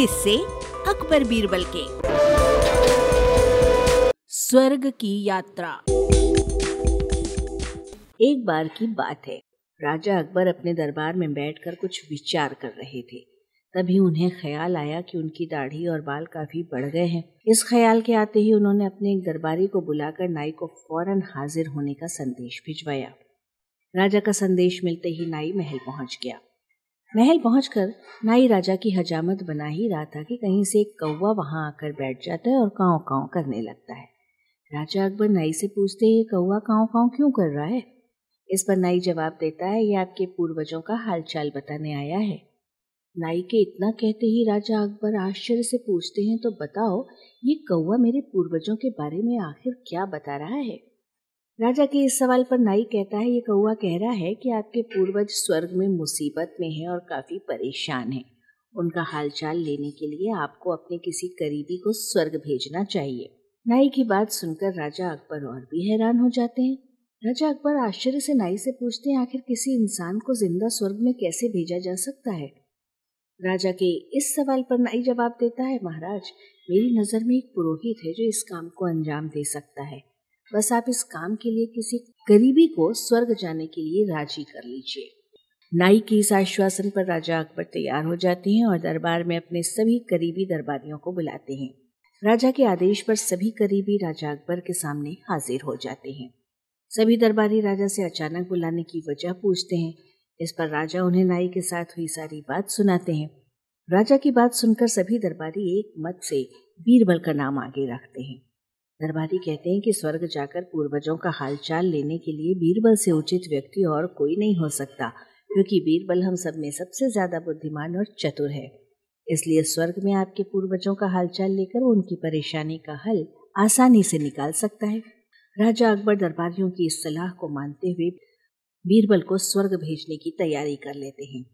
किससे अकबर बीरबल के। स्वर्ग की यात्रा। एक बार की बात है। राजा अकबर अपने दरबार में बैठकर कुछ विचार कर रहे थे। तभी उन्हें ख्याल आया कि उनकी दाढ़ी और बाल काफ़ी बढ़ गए हैं। इस ख्याल के आते ही उन्होंने अपने एक दरबारी को बुलाकर नाई को फ़ौरन हाजिर होने का संदेश भिजवाया। राजा का संदेश मिलते ही नाई महल पहुँच गया। महल पहुंचकर नाई राजा की हजामत बना ही रहा था कि कहीं से एक कौवा वहाँ आकर बैठ जाता है और काव काव करने लगता है। राजा अकबर नाई से पूछते ये कौवा काव काव क्यों कर रहा है? इस पर नाई जवाब देता है, ये आपके पूर्वजों का हालचाल बताने आया है। नाई के इतना कहते ही राजा अकबर आश्चर्य से पूछते हैं तो बताओ, ये कौवा मेरे पूर्वजों के बारे में आखिर क्या बता रहा है? राजा के इस सवाल पर नाई कहता है, ये कौआ कह रहा है कि आपके पूर्वज स्वर्ग में मुसीबत में हैं और काफ़ी परेशान हैं। उनका हालचाल लेने के लिए आपको अपने किसी करीबी को स्वर्ग भेजना चाहिए। नाई की बात सुनकर राजा अकबर और भी हैरान हो जाते हैं। राजा अकबर आश्चर्य से नाई से पूछते हैं, आखिर किसी इंसान को ज़िंदा स्वर्ग में कैसे भेजा जा सकता है? राजा के इस सवाल पर नाई जवाब देता है, महाराज, मेरी नज़र में एक पुरोहित है जो इस काम को अंजाम दे सकता है। बस आप इस काम के लिए किसी करीबी को स्वर्ग जाने के लिए राज़ी कर लीजिए। नाई के इस आश्वासन पर राजा अकबर तैयार हो जाते हैं और दरबार में अपने सभी करीबी दरबारियों को बुलाते हैं। राजा के आदेश पर सभी करीबी राजा अकबर के सामने हाजिर हो जाते हैं। सभी दरबारी राजा से अचानक बुलाने की वजह पूछते हैं। इस पर राजा उन्हें नाई के साथ हुई सारी बात सुनाते हैं। राजा की बात सुनकर सभी दरबारी एक मत से बीरबल का नाम आगे रखते हैं। दरबारी कहते हैं कि स्वर्ग जाकर पूर्वजों का हालचाल लेने के लिए बीरबल से उचित व्यक्ति और कोई नहीं हो सकता, क्योंकि बीरबल हम सब में सबसे ज़्यादा बुद्धिमान और चतुर है। इसलिए स्वर्ग में आपके पूर्वजों का हालचाल लेकर उनकी परेशानी का हल आसानी से निकाल सकता है। राजा अकबर दरबारियों की इस सलाह को मानते हुए बीरबल को स्वर्ग भेजने की तैयारी कर लेते हैं।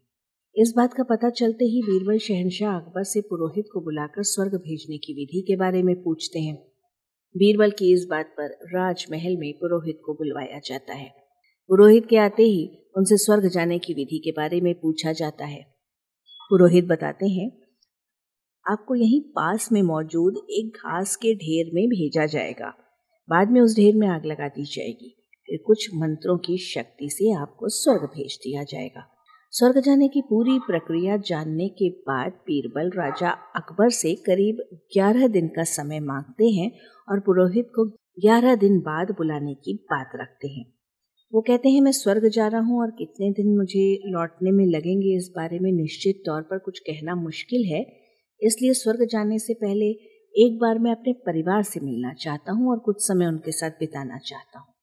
इस बात का पता चलते ही बीरबल शहनशाह अकबर से पुरोहित को बुलाकर स्वर्ग भेजने की विधि के बारे में पूछते हैं। बीरबल की इस बात पर राजमहल में पुरोहित को बुलवाया जाता है। पुरोहित के आते ही उनसे स्वर्ग जाने की विधि के बारे में पूछा जाता है। पुरोहित बताते हैं, आपको यहीं पास में मौजूद एक घास के ढेर में भेजा जाएगा। बाद में उस ढेर में आग लगा दी जाएगी। फिर कुछ मंत्रों की शक्ति से आपको स्वर्ग भेज दिया जाएगा। स्वर्ग जाने की पूरी प्रक्रिया जानने के बाद बीरबल राजा अकबर से करीब ग्यारह दिन का समय मांगते हैं और पुरोहित को ग्यारह दिन बाद बुलाने की बात रखते हैं। वो कहते हैं, मैं स्वर्ग जा रहा हूँ और कितने दिन मुझे लौटने में लगेंगे इस बारे में निश्चित तौर पर कुछ कहना मुश्किल है। इसलिए स्वर्ग जाने से पहले एक बार मैं अपने परिवार से मिलना चाहता हूँ और कुछ समय उनके साथ बिताना चाहता हूँ।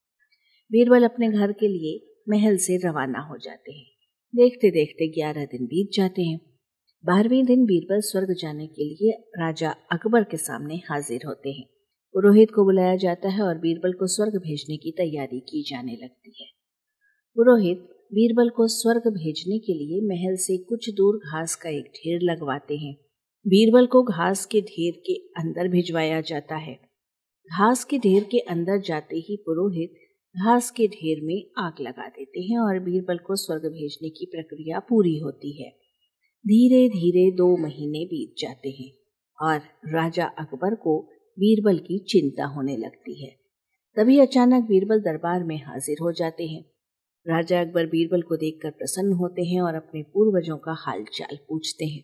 बीरबल अपने घर के लिए महल से रवाना हो जाते हैं। देखते देखते ग्यारह दिन बीत जाते हैं। बारहवें दिन बीरबल स्वर्ग जाने के लिए राजा अकबर के सामने हाजिर होते हैं। पुरोहित को बुलाया जाता है और बीरबल को स्वर्ग भेजने की तैयारी की जाने लगती है। पुरोहित बीरबल को स्वर्ग भेजने के लिए महल से कुछ दूर घास का एक ढेर लगवाते हैं। बीरबल को घास के ढेर के अंदर भिजवाया जाता है। घास के ढेर के अंदर जाते ही पुरोहित घास के ढेर में आग लगा देते हैं और बीरबल को स्वर्ग भेजने की प्रक्रिया पूरी होती है। धीरे धीरे दो महीने बीत जाते हैं और राजा अकबर को बीरबल की चिंता होने लगती है। तभी अचानक बीरबल दरबार में हाजिर हो जाते हैं। राजा अकबर बीरबल को देखकर प्रसन्न होते हैं और अपने पूर्वजों का हालचाल पूछते हैं।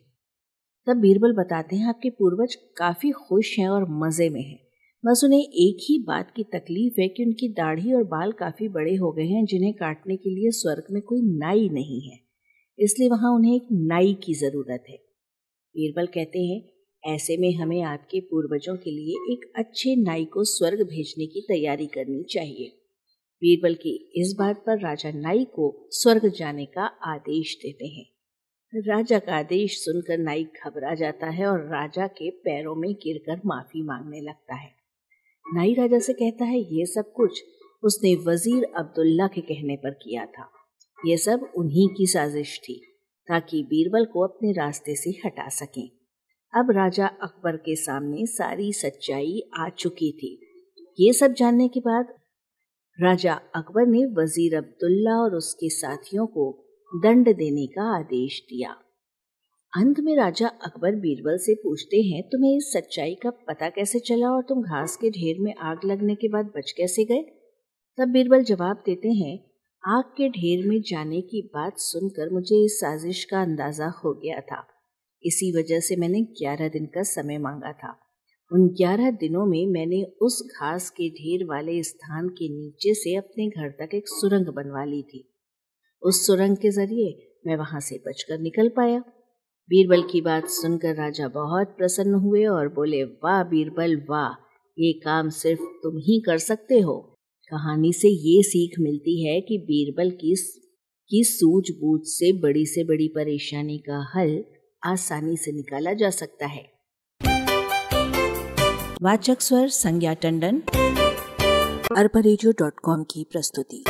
तब बीरबल बताते हैं, आपके पूर्वज काफ़ी खुश हैं और मज़े में हैं। बस उन्हें एक ही बात की तकलीफ़ है कि उनकी दाढ़ी और बाल काफ़ी बड़े हो गए हैं, जिन्हें काटने के लिए स्वर्ग में कोई नाई नहीं है। इसलिए वहाँ उन्हें एक नाई की ज़रूरत है। बीरबल कहते हैं, ऐसे में हमें आपके पूर्वजों के लिए एक अच्छे नाई को स्वर्ग भेजने की तैयारी करनी चाहिए। बीरबल की इस बात पर राजा नाई को स्वर्ग जाने का आदेश देते हैं। राजा का आदेश सुनकर नाई घबरा जाता है और राजा के पैरों में गिरकर माफ़ी मांगने लगता है। नाई राजा से कहता है, ये सब कुछ उसने वज़ीर अब्दुल्ला के कहने पर किया था। ये सब उन्हीं की साजिश थी, ताकि बीरबल को अपने रास्ते से हटा सकें। अब राजा अकबर के सामने सारी सच्चाई आ चुकी थी। ये सब जानने के बाद राजा अकबर ने वज़ीर अब्दुल्ला और उसके साथियों को दंड देने का आदेश दिया। अंत में राजा अकबर बीरबल से पूछते हैं, तुम्हें इस सच्चाई का पता कैसे चला और तुम घास के ढेर में आग लगने के बाद बच कैसे गए? तब बीरबल जवाब देते हैं, आग के ढेर में जाने की बात सुनकर मुझे इस साजिश का अंदाज़ा हो गया था। इसी वजह से मैंने ग्यारह दिन का समय मांगा था। उन ग्यारह दिनों में मैंने उस घास के ढेर वाले स्थान के नीचे से अपने घर तक एक सुरंग बनवा ली थी। उस सुरंग के ज़रिए मैं वहाँ से बचकर निकल पाया। बीरबल की बात सुनकर राजा बहुत प्रसन्न हुए और बोले, वाह बीरबल, वाह, ये काम सिर्फ़ तुम ही कर सकते हो। कहानी से ये सीख मिलती है कि बीरबल की की सूझबूझ से बड़ी से बड़ी परेशानी का हल आसानी से निकाला जा सकता है। वाचक स्वर संज्ञा टंडन। अरबा की प्रस्तुति।